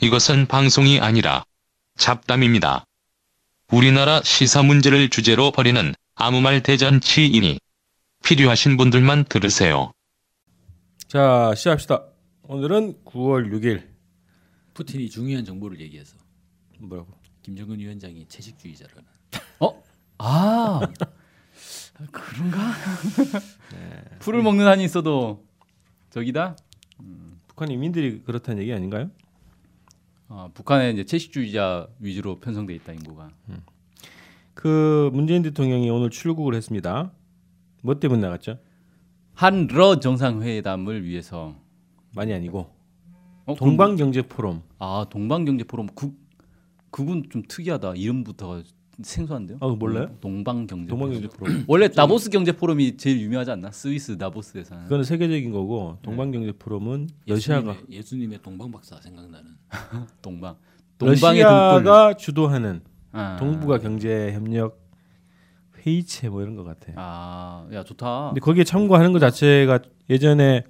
이것은 방송이 아니라 잡담입니다. 우리나라 시사 문제를 주제로 벌이는 아무 말 대잔치이니 필요하신 분들만 들으세요. 자 시작합시다. 오늘은 9월 6일 푸틴이 중요한 정보를 얘기해서 뭐라고? 김정은 위원장이 채식주의자라는. 어? 아 그런가? 풀을 먹는 한이 있어도 저기다. 북한 인민들이 그렇다는 얘기 아닌가요? 아, 북한에 이제 채식주의자 위주로 편성돼 있다 인구가. 그 문재인 대통령이 오늘 출국을 했습니다. 뭐 때문에 나갔죠? 한러 정상회담을 위해서. 많이 아니고 어, 동방경제 포럼. 아 동방경제 포럼 그 그분 좀 특이하다 이름부터가 생소한데요? 아, 몰라요? 동방 경제. 동방 경제 포럼. 포럼. 원래 다보스 경제 포럼이 제일 유명하지 않나? 스위스 다보스에서 하는. 그거는 세계적인 거고 동방 경제 포럼은 러시아가 예수님의, 예수님의 동방 박사 생각나는. 동방. 동방의. 러시아가 주도하는 아. 동북아 경제 협력 회의체 뭐 이런 것 같아. 아, 야 좋다. 근데 거기에 참고하는 것 자체가 예전에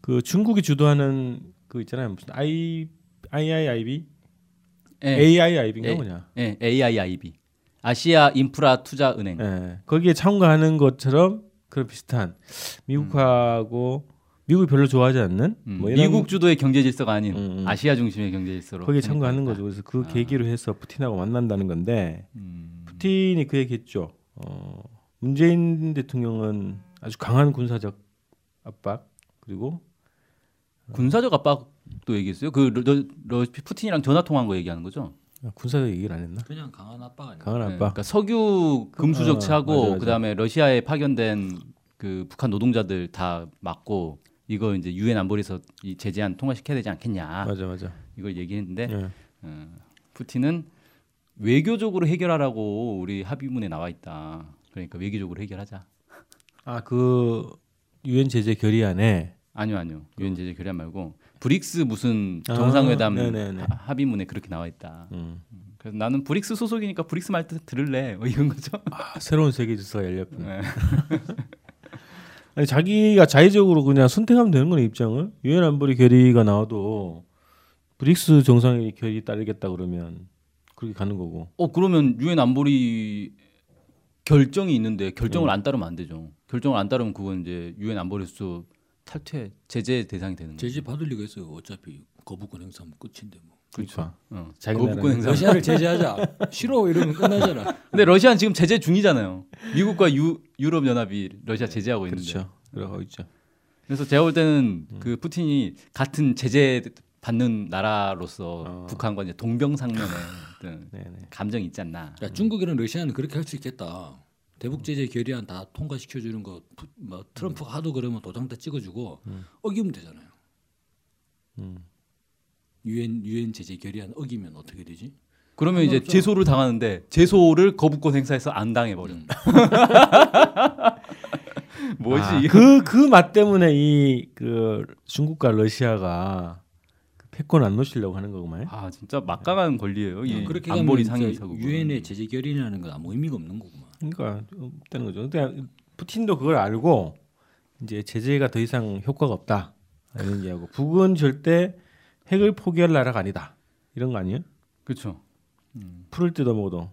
그 중국이 주도하는 그 있잖아요 무슨 I IIIB 예, AIIB인가 예. 뭐냐. 예, AIIB. 아시아 인프라 투자 은행. 예. 거기에 참가하는 것처럼 그런 비슷한 미국하고 미국이 별로 좋아하지 않는 음, 뭐 미국 주도의 경제 질서가 아닌 음, 음. 아시아 중심의 경제 질서로 거기에. 참가하는 거죠. 그래서 그 아. 계기로 해서 푸틴하고 만난다는 건데 음. 푸틴이 그 얘기했죠. 어, 문재인 대통령은 아주 강한 군사적 압박 그리고 군사적 압박도 얘기했어요. 그 러, 러, 러- 푸틴이랑 전화 통화한 거 얘기하는 거죠. 아, 군사적 얘기를 안 했나? 그냥 강한 압박 아니야. 강한 네, 압박. 그러니까 석유 금수 어, 적치하고 맞아. 그다음에 러시아에 파견된 그 북한 노동자들 다 막고 이거 이제 유엔 안보리에서 이 제재안 통과시켜야 되지 않겠냐 맞아 맞아. 이걸 얘기했는데 예. 어, 푸틴은 외교적으로 해결하라고 우리 합의문에 나와 있다. 그러니까 외교적으로 해결하자. 아 그 유엔 제재 결의안에 아니요, 아니요. 유엔 제재 결의안 말고 브릭스 무슨 아, 정상회담. 하- 합의문에 그렇게 나와 있다. 음. 그래서 나는 브릭스 소속이니까 브릭스 말 들을래. 뭐 이런 거죠. 아, 새로운 세계 질서가 열렸구나. 네. 아니 자기가 자의적으로 그냥 선택하면 되는 거네 입장을. 유엔 안보리 결의가 나와도 브릭스 정상회의 결의 따르겠다 그러면 그렇게 가는 거고. 어 그러면 유엔 안보리 결정이 있는데 결정을 안 따르면 안 되죠. 결정을 안 따르면 그건 이제 유엔 안보리에서 탈퇴 제재 대상이 되는 거죠. 제재 받을 리가 있어요. 어차피 거부권 행사하면 끝인데 뭐. 그러니까. 어. 자기 거부권 행사. 러시아를 제재하자. 싫어 이러면 끝나잖아. 근데 러시아는 지금 제재 중이잖아요. 미국과 유, 유럽 연합이 러시아 제재하고 있는데. 그렇죠. 그러고 있죠. 그래서 제가 볼 때는 음. 그 푸틴이 같은 제재 받는 나라로서 어. 북한과 이제 동병상련의. 감정이 있지 않나. 야, 중국이랑 러시아는 그렇게 할 수 있겠다. 대북 제재 결의안 다 통과시켜 주는 거, 푸- 뭐 트럼프 하도 그러면 도장 다 찍어주고 어기면 되잖아요. 음. 유엔 유엔 제재 결의안 어기면 어떻게 되지? 그러면 이제 상관없죠. 제소를 당하는데 제소를 거부권 행사해서 안 당해 버려. 음. 뭐지? 그그 맛 때문에 이 그 중국과 러시아가 그 패권 안 놓으시려고 하는 거구만. 아 진짜 막강한 권리예요. 이 어, 그렇게 안보리 가면 상임 저 사국. 유엔의 제재 결의라는 건 아무 의미가 없는 거구만. 그러니까 되는 거죠. 근데 푸틴도 그걸 알고 이제 제재가 더 이상 효과가 없다 이런 얘기하고 북은 절대 핵을 포기할 나라가 아니다 이런 거 아니에요? 그렇죠. 풀을 뜯어 먹어도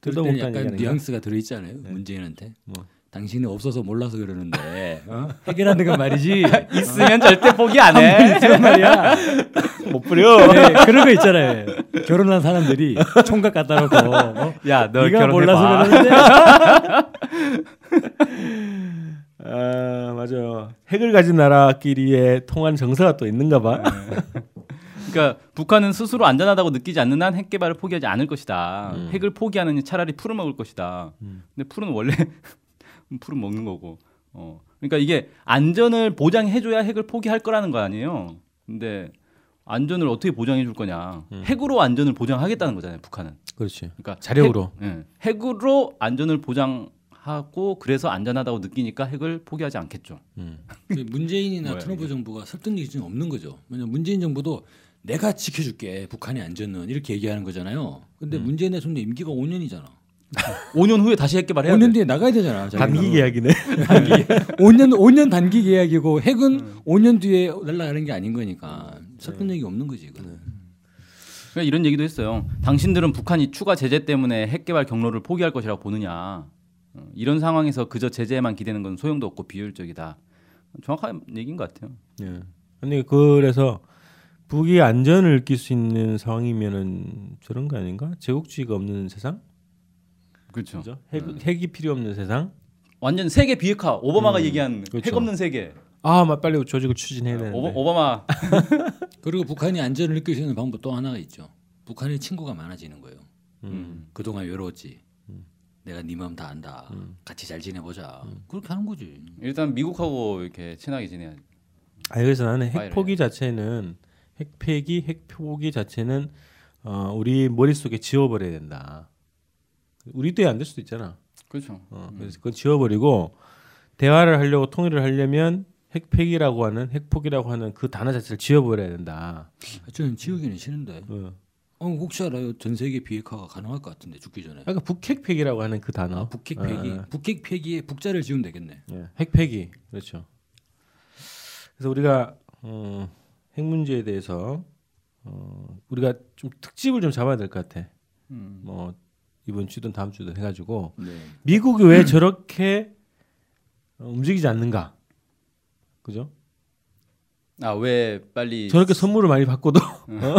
그럴 때는 뜯어 먹다는 얘기 약간 아닌가? 뉘앙스가 들어있잖아요. 문재인한테. 뭐. 당신은 없어서 몰라서 그러는데 어? 해결하는 건 말이지. 있으면 절대 포기 안 해. 그런 말이야. 못 부려. 네, 그런 거 있잖아요. 결혼한 사람들이 총각 갖다 놓고 어? 야, 너 네가 결혼해봐. 몰라서 그러는데 아 맞아. 핵을 가진 나라끼리의 통한 정서가 또 있는가 봐. 그러니까 북한은 스스로 안전하다고 느끼지 않는 한 핵 개발을 포기하지 않을 것이다. 음. 핵을 포기하는 차라리 풀을 먹을 것이다. 음. 근데 풀은 원래 풀은 먹는 거고. 어. 그러니까 이게 안전을 보장해줘야 핵을 포기할 거라는 거 아니에요. 근데 안전을 어떻게 보장해 줄 거냐? 음. 핵으로 안전을 보장하겠다는 거잖아요. 북한은. 그렇지. 그러니까 자력으로. 핵, 예. 핵으로 안전을 보장하고 그래서 안전하다고 느끼니까 핵을 포기하지 않겠죠. 음. 그 문재인이나 뭐야, 트럼프 이게. 정부가 설득력이 좀 없는 거죠. 왜냐면 문재인 정부도 내가 지켜줄게 북한의 안전은 이렇게 얘기하는 거잖아요. 근데 문재인 대통령 임기가 5년이잖아. 5년 후에 다시 핵 개발 해야 5년 돼. 뒤에 나가야 되잖아. 자기는. 단기 계약이네. 5년 5년 단기 계약이고 핵은 5년 뒤에 날라가는 게 아닌 거니까 설득력이 없는 거지. 이거는. 그러니까 이런 얘기도 했어요. 당신들은 북한이 추가 제재 때문에 핵 개발 경로를 포기할 것이라고 보느냐. 어, 이런 상황에서 그저 제재에만 기대는 건 소용도 없고 비효율적이다. 정확한 얘기인 것 같아요. 예. 아니 그래서 북이 안전을 느낄 수 있는 상황이면은 저런 거 아닌가? 제국주의가 없는 세상? 그렇죠. 그죠? 핵, 핵이 필요 없는 세상? 완전 세계 비핵화. 오바마가 음, 얘기한 핵 그렇죠. 없는 세계. 아, 막 빨리 조직을 추진해야 되는데. 오바, 오바마 그리고 북한이 안전을 느낄 수 있는 방법 또 하나가 있죠. 북한의 친구가 많아지는 거예요. 음. 그동안 외로웠지. 내가 네 마음 다 안다. 같이 잘 지내보자. 그렇게 하는 거지. 일단 미국하고 이렇게 친하게 지내야. 아, 그래서 나는 핵 포기 자체는 핵 폐기, 핵 포기 자체는 어, 우리 머릿속에 지워버려야 된다. 우리 때에 안 될 수도 있잖아. 그렇죠. 어, 그래서 그건 지워버리고 대화를 하려고 통일을 하려면 핵 폐기라고 하는 핵 포기라고 하는 그 단어 자체를 지워버려야 된다. 저는 지우기는 싫은데. 어. 어, 혹시 알아요? 전 세계 비핵화가 가능할 것 같은데 죽기 전에. 그러니까 북핵 폐기라고 하는 그 단어. 아, 북핵 폐기. 어, 북핵 폐기에 북자를 지우면 되겠네. 예, 핵 폐기 그렇죠. 그래서 우리가 어, 핵 문제에 대해서 어, 우리가 좀 특집을 좀 잡아야 될 것 같아. 음. 뭐 이번 주든 다음 주든 해가지고 네. 미국이 왜 저렇게 어, 움직이지 않는가? 그죠? 아 왜 빨리 저렇게 선물을 많이 받고도 어?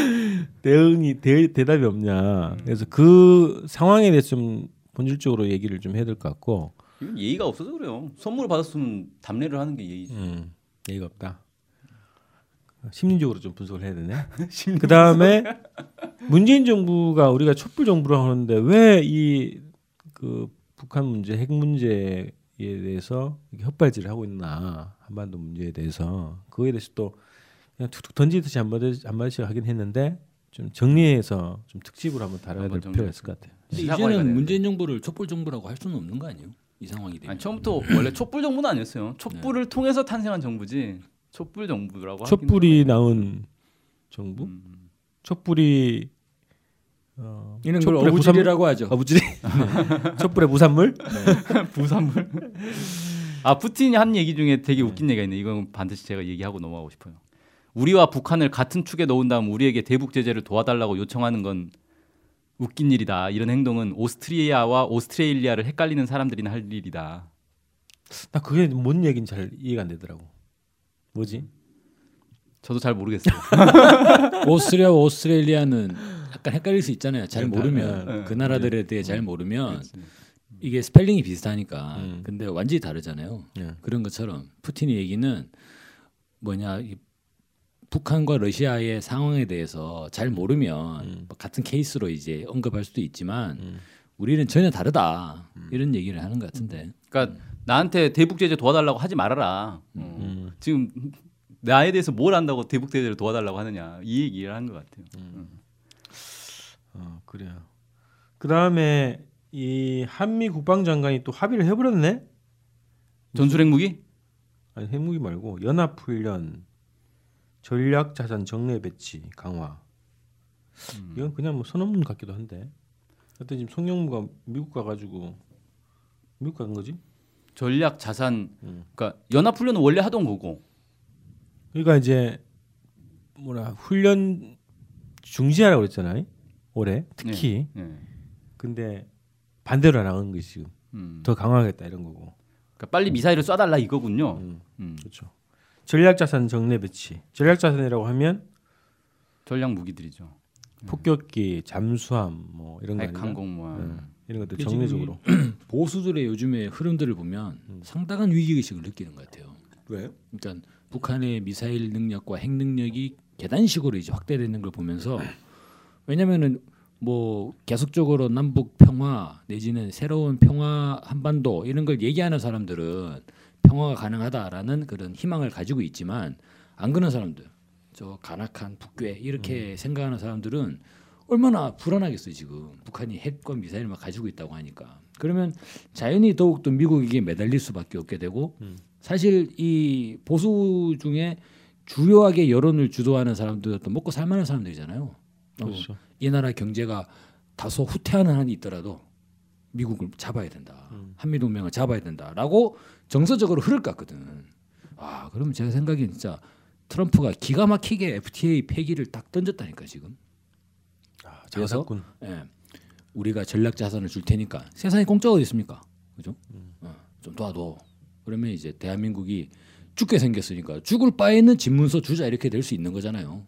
대응이 대, 대답이 없냐? 그래서 그 상황에 대해서 좀 본질적으로 얘기를 좀 해야 될 것 같고 예의가 없어서 그래요. 선물 받았으면 답례를 하는 게 예의지. 음, 예의가 없다. 심리적으로 좀 분석을 해야 되네. 그 다음에 문재인 정부가 우리가 촛불 정부라고 하는데 왜 이 그 북한 문제, 핵 문제에 대해서 이렇게 헛발질을 하고 있나 한반도 문제에 대해서 그거에 대해서 또 그냥 툭툭 던지듯이 한 마디 한 마디씩 하긴 했는데 좀 정리해서 좀 특집으로 한번 다뤄야 될 필요가 있을 것 같아요. 이제는. 문재인 정부를 촛불 정부라고 할 수는 없는 거 아니에요? 이 상황이 되면. 아니 처음부터 원래 촛불 정부는 아니었어요. 촛불을 통해서 탄생한 정부지. 촛불 정부라고 촛불이 나온 정부? 음. 촛불이 어, 이런 걸 어부질이라고 하죠. 어부지리 촛불의 무산물 부산물. 아 푸틴이 한 얘기 중에 되게 웃긴 얘기가 있네. 이건 반드시 제가 얘기하고 넘어가고 싶어요. 우리와 북한을 같은 축에 놓은 다음 우리에게 대북 제재를 도와달라고 요청하는 건 웃긴 일이다. 이런 행동은 오스트리아와 오스트레일리아를 헷갈리는 사람들이나 할 일이다. 나 그게 뭔 얘기인지 잘 이해가 안 되더라고 뭐지 저도 잘 모르겠어요. 오스트리아와 오스트레일리아는 약간 헷갈릴 수 있잖아요. 잘 네, 모르면 네, 그 나라들에 대해 잘 모르면 그렇지. 이게 스펠링이 비슷하니까. 음. 근데 완전히 다르잖아요. 예. 그런 것처럼 푸틴의 얘기는 뭐냐 이 북한과 러시아의 상황에 대해서 잘 모르면 음. 뭐 같은 케이스로 이제 언급할 수도 있지만 음. 우리는 전혀 다르다 이런 얘기를 하는 것 같은데 그러니까 나한테 대북 제재 도와달라고 하지 말아라. 어. 음. 지금 나에 대해서 뭘 안다고 대북 제재를 도와달라고 하느냐 이 얘기를 한 것 같아요. 어 그래요. 그 다음에 이 한미 국방장관이 또 합의를 해버렸네? 전술 핵 무기? 아니 핵무기 말고 연합훈련 전략 자산 정례 배치 강화. 이건 그냥 뭐 선언문 같기도 한데. 하여튼 지금 송영무가 미국 가가지고 미국 간 거지 전략 자산 음. 그러니까 연합 훈련은 원래 하던 거고 그러니까 이제 뭐라 훈련 중지하라고 그랬잖아요 올해 특히 예. 근데 반대로 나간 거지 지금 음. 더 강화하겠다 이런 거고 그러니까 빨리 미사일을 쏴달라 이거군요. 음, 음. 그렇죠 전략 자산 정례 배치 전략 자산이라고 하면 전략 무기들이죠. 폭격기 잠수함 뭐 이런 거? 항공모함. 네, 이런 것들 정례적으로 보수들의 요즘의 흐름들을 보면 상당한 위기 의식을 느끼는 것 같아요. 왜요? 그러니까 북한의 미사일 능력과 핵 능력이 계단식으로 이제 확대되는 걸 보면서 왜냐면은 뭐 계속적으로 남북 평화 내지는 새로운 평화 한반도 이런 걸 얘기하는 사람들은 평화가 가능하다라는 그런 희망을 가지고 있지만 안 그런 사람들 저 간악한 북괴 이렇게 생각하는 사람들은 얼마나 불안하겠어요 지금 북한이 핵과 미사일만 가지고 있다고 하니까 그러면 자연히 더욱 더 미국에게 매달릴 수밖에 없게 되고 사실 이 보수 중에 주요하게 여론을 주도하는 사람들도 먹고 살만한 사람들이잖아요. 어, 그렇죠. 이 나라 경제가 다소 후퇴하는 한이 있더라도 미국을 잡아야 된다. 한미 동맹을 잡아야 된다라고 정서적으로 흐를 것 같거든. 아, 그러면 제가 생각엔 진짜 트럼프가 기가 막히게 FTA 폐기를 딱 던졌다니까 지금. 그래서 장사꾼. 예, 우리가 전략 자산을 줄 테니까 세상에 공짜가 어디 있습니까? 그죠? 어, 좀 도와줘. 그러면 이제 대한민국이 죽게 생겼으니까 죽을 바에는 집문서 주자 이렇게 될 수 있는 거잖아요.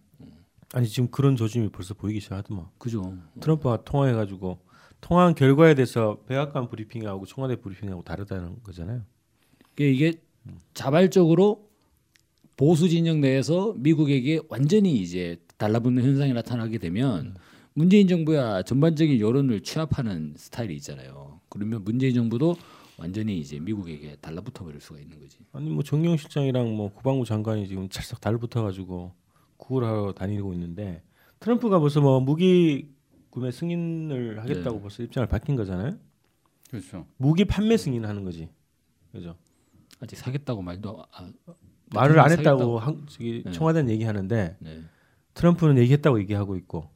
아니 지금 그런 조짐이 벌써 보이기 시작하더만. 그죠? 트럼프가 통화해가지고 통화한 결과에 대해서 백악관 브리핑하고 청와대 브리핑하고 다르다는 거잖아요. 이게, 이게 자발적으로 보수 진영 내에서 미국에게 완전히 이제 달라붙는 현상이 나타나게 되면 문재인 정부야 전반적인 여론을 취합하는 스타일이 있잖아요. 그러면 문재인 정부도 완전히 이제 미국에게 달라붙어 버릴 수가 있는 거지. 아니 뭐 정경 실장이랑 뭐 국방부 장관이 지금 찰싹 달붙어 가지고 구걸하러 다니고 있는데 트럼프가 벌써 뭐 무기 구매 승인을 하겠다고 네. 벌써 입장을 밝힌 거잖아요. 그렇죠. 무기 판매 승인하는 거지. 그죠? 아직 사겠다고 말도 아, 말을 안. 했다고 한, 저기 네. 청와대는 얘기하는데 네. 트럼프는 얘기했다고 얘기하고 있고 어?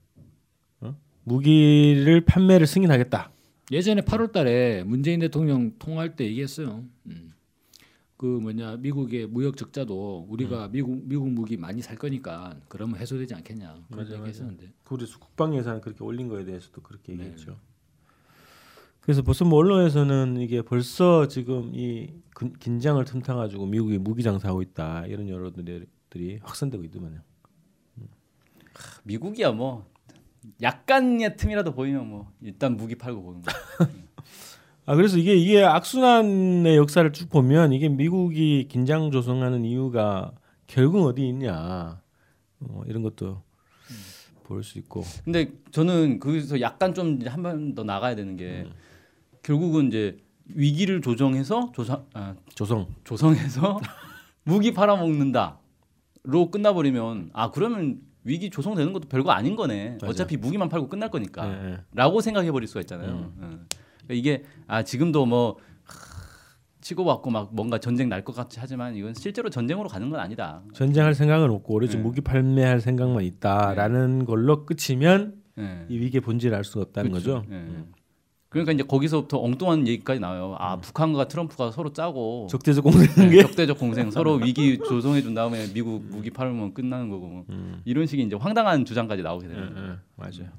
무기를 판매를 승인하겠다. 예전에 8월달에 문재인 대통령 통화할 때 얘기했어요. 음. 그 뭐냐 미국의 무역 적자도 우리가 미국 미국 무기 많이 살 거니까 그러면 해소되지 않겠냐 그런 맞아, 얘기했었는데 그래서 국방 예산 그렇게 올린 거에 대해서도 그렇게 네. 얘기했죠. 그래서 벌써 뭐 언론에서는 이게 벌써 지금 이 근- 긴장을 틈타 가지고 미국이 무기 장사하고 있다 이런 여론들이 확산되고 있더만요. 미국이야 뭐 약간의 틈이라도 보이면 뭐 일단 무기 팔고 보는 거. 아 그래서 이게 이게 악순환의 역사를 쭉 보면 이게 미국이 긴장 조성하는 이유가 결국 어디 있냐. 어, 이런 것도 볼수 있고. 근데 저는 거기서 약간 좀 한 번 더 나가야 되는 게 결국은 이제 위기를 조정해서 조상 아, 조성. 조성해서 무기 팔아먹는다로 끝나버리면 아 그러면 위기 조성되는 것도 별거 아닌 거네. 맞아. 어차피 무기만 팔고 끝날 거니까. 예, 예. 라고 생각해 버릴 수가 있잖아요. 예. 그러니까 이게 아 지금도 뭐 하, 치고 받고 막 뭔가 전쟁 날 것 같이 하지만 이건 실제로 전쟁으로 가는 건 아니다. 전쟁할 생각은 없고 오로지 네. 무기 판매할 생각만 있다라는 걸로 끝이면 예. 이 위기의 본질을 알 수가 없다는 그렇죠. 거죠. 예. 그러니까 이제 거기서부터 엉뚱한 얘기까지 나와요. 아 음. 북한과 트럼프가 서로 짜고 적대적 공세는 네, 게 적대적 공생 서로 위기 조성해 준 다음에 미국 무기 팔면 끝나는 거고 뭐. 음. 이런 식의 이제 황당한 주장까지 나오게 예, 되는 거예요. 예, 맞아요.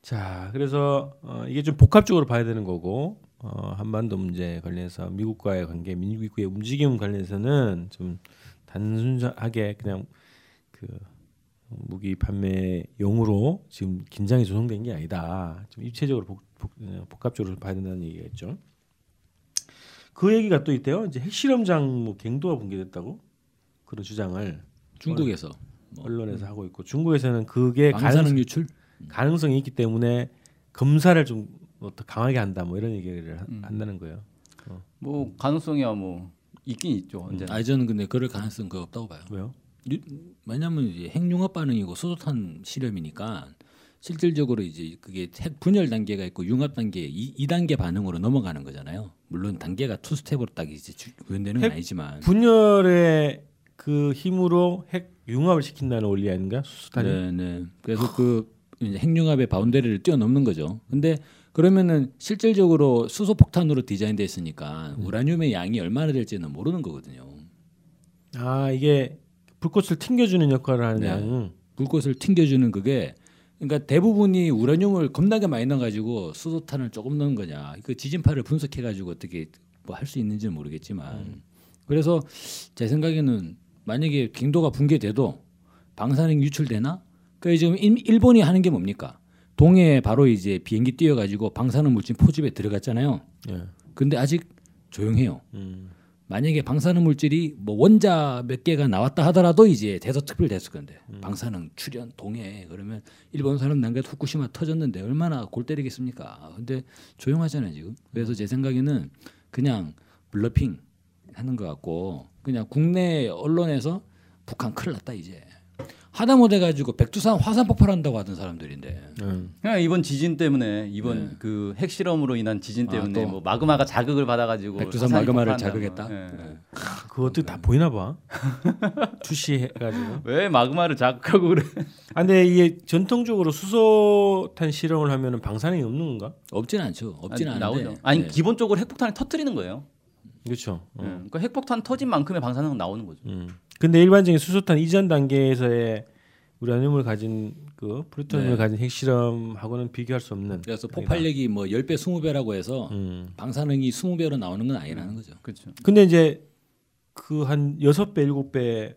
자, 그래서 어, 이게 좀 복합적으로 봐야 되는 거고 어, 한반도 문제 관련해서 미국과의 관계, 미국의 움직임 관련해서는 좀 단순하게 그냥 그 무기 판매용으로 지금 긴장이 조성된 게 아니다. 좀 입체적으로 복, 복, 어, 복합적으로 봐야 된다는 얘기겠죠. 그 얘기가 또 있대요. 이제 핵실험장 뭐 갱도가 붕괴됐다고 그런 주장을 중국에서 뭐 언론에서 하고 있고 중국에서는 그게 방사능 가능, 유출 가능성이 있기 때문에 검사를 좀 더 강하게 한다 뭐 이런 얘기를 하- 음. 한다는 거예요. 뭐 가능성이야 뭐 있긴 있죠. 언제. 아 저는 근데 그럴 가능성 그 없다고 봐요. 왜요? 유- 왜냐하면 이제 핵융합 반응이고 수소탄 실험이니까 실질적으로 이제 그게 핵 분열 단계가 있고 융합 단계 이, 이 단계 반응으로 넘어가는 거잖아요. 물론 단계가 two step으로 딱 이제 주- 구현되는 건 아니지만 분열의 그 힘으로 핵 융합을 시킨다는 원리 아닌가? 수수탄이. 네, 네. 그래서 그 핵융합의 바운더리를 뛰어넘는 거죠. 근데 그러면은 실질적으로 수소 폭탄으로 디자인돼 있으니까 음. 우라늄의 양이 얼마나 될지는 모르는 거거든요. 아 이게 불꽃을 튕겨주는 역할을 하는 네. 양. 불꽃을 튕겨주는 그게 그러니까 대부분이 우라늄을 겁나게 많이 넣어가지고 수소탄을 조금 넣은 거냐 그 지진파를 분석해가지고 어떻게 뭐 할 수 있는지는 모르겠지만 그래서 제 생각에는 만약에 갱도가 붕괴돼도 방사능 유출되나 그 지금 일- 일본이 하는 게 뭡니까 동해에 바로 이제 비행기 띄워가지고 방사능 물질 포집에 들어갔잖아요 예. 근데 아직 조용해요 음. 만약에 방사능 물질이 뭐 원자 몇 개가 나왔다 하더라도 이제 대서특필 됐을 건데 방사능 출현 동해 그러면 일본 사람 난가 후쿠시마 터졌는데 얼마나 골 때리겠습니까? 근데 조용하잖아요 지금. 그래서 제 생각에는 그냥 블러핑 하는 것 같고 그냥 국내 언론에서 북한 큰일 났다 이제 하다 못해 가지고 백두산 화산 폭발한다고 하던 사람들인데 음. 그냥 이번 지진 때문에 이번 네. 그 핵실험으로 인한 지진 아, 때문에 또. 뭐 마그마가 자극을 받아가지고 백두산 마그마를 자극했다. 네. 그거 어떻게 다 보이나 봐. 투시해가지고. 왜 마그마를 자극하고 그래? 아 근데 이게 전통적으로 수소탄 실험을 하면은 방사능이 없는 건가? 없진 않죠. 없진 아니, 않은데. 나오죠. 아니 네. 기본적으로 핵폭탄을 터뜨리는 거예요. 그렇죠. 예. 그러니까 핵폭탄 터진 만큼의 방사능은 나오는 거죠. 음. 근데 일반적인 수소탄 이전 단계에서의 우라늄을 가진 그 플루토늄을 네. 가진 핵실험하고는 비교할 수 없는. 그래서. 폭발력이 뭐 10배, 20배라고 해서 음. 방사능이 20배로 나오는 건 아니라는 거죠. 그렇죠. 근데 이제 그한 여섯 배 일곱 배그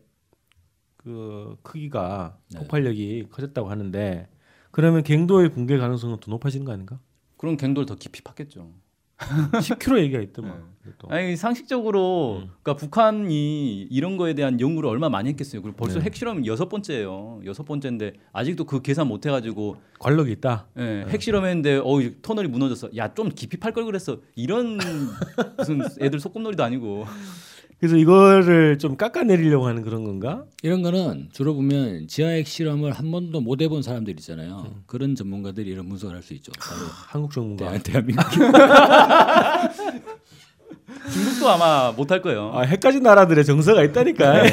크기가 네. 폭발력이 커졌다고 하는데 그러면 갱도의 붕괴 가능성은 더 높아지는 거 아닌가? 그럼 갱도를 더 깊이 팠겠죠. 10km 얘기가 있더만. 또. 아니 상식적으로 음. 그러니까 북한이 이런 거에 대한 연구를 얼마 많이 했겠어요. 그리고 벌써 네. 핵실험 여섯 번째예요. 여섯 번째인데 아직도 그 계산 못 해가지고 관록이 있다. 예, 핵실험했는데 어 터널이 무너졌어. 야 좀 깊이 팔 걸 그랬어. 이런 무슨 애들 소꿉놀이도 아니고. 그래서 이거를 좀 깎아내리려고 하는 그런 건가? 이런 거는 주로 보면 지하핵 실험을 한 번도 못 해본 사람들 있잖아요. 음. 그런 전문가들이 이런 분석을 할 수 있죠. 한국 정부가. 대, 대한민국. 중국도 아마 못할 거예요. 아, 핵가진 나라들의 정서가 있다니까.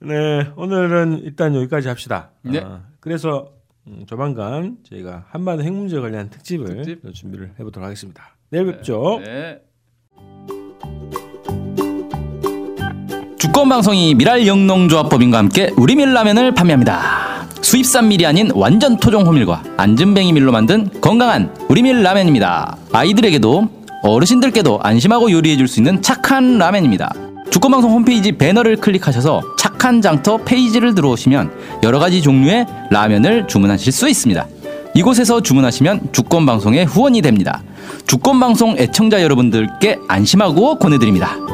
네, 오늘은 일단 여기까지 합시다. 네. 아, 그래서 음, 조만간 저희가 한반도 핵 문제 관련 특집을 특집? 또 준비를 해보도록 하겠습니다. 내일 뵙죠. 네. 주권 방송이 미랄 영농조합법인과 함께 우리밀 라면을 판매합니다. 수입산 밀이 아닌 완전 토종 호밀과 안전뱅이 밀로 만든 건강한 우리밀 라면입니다. 아이들에게도 어르신들께도 안심하고 요리해 줄 수 있는 착한 라면입니다. 주권 방송 홈페이지 배너를 클릭하셔서 착한 장터 페이지를 들어오시면 여러 가지 종류의 라면을 주문하실 수 있습니다. 이곳에서 주문하시면 주권 방송의 후원이 됩니다. 주권방송 애청자 여러분들께 안심하고 권해드립니다.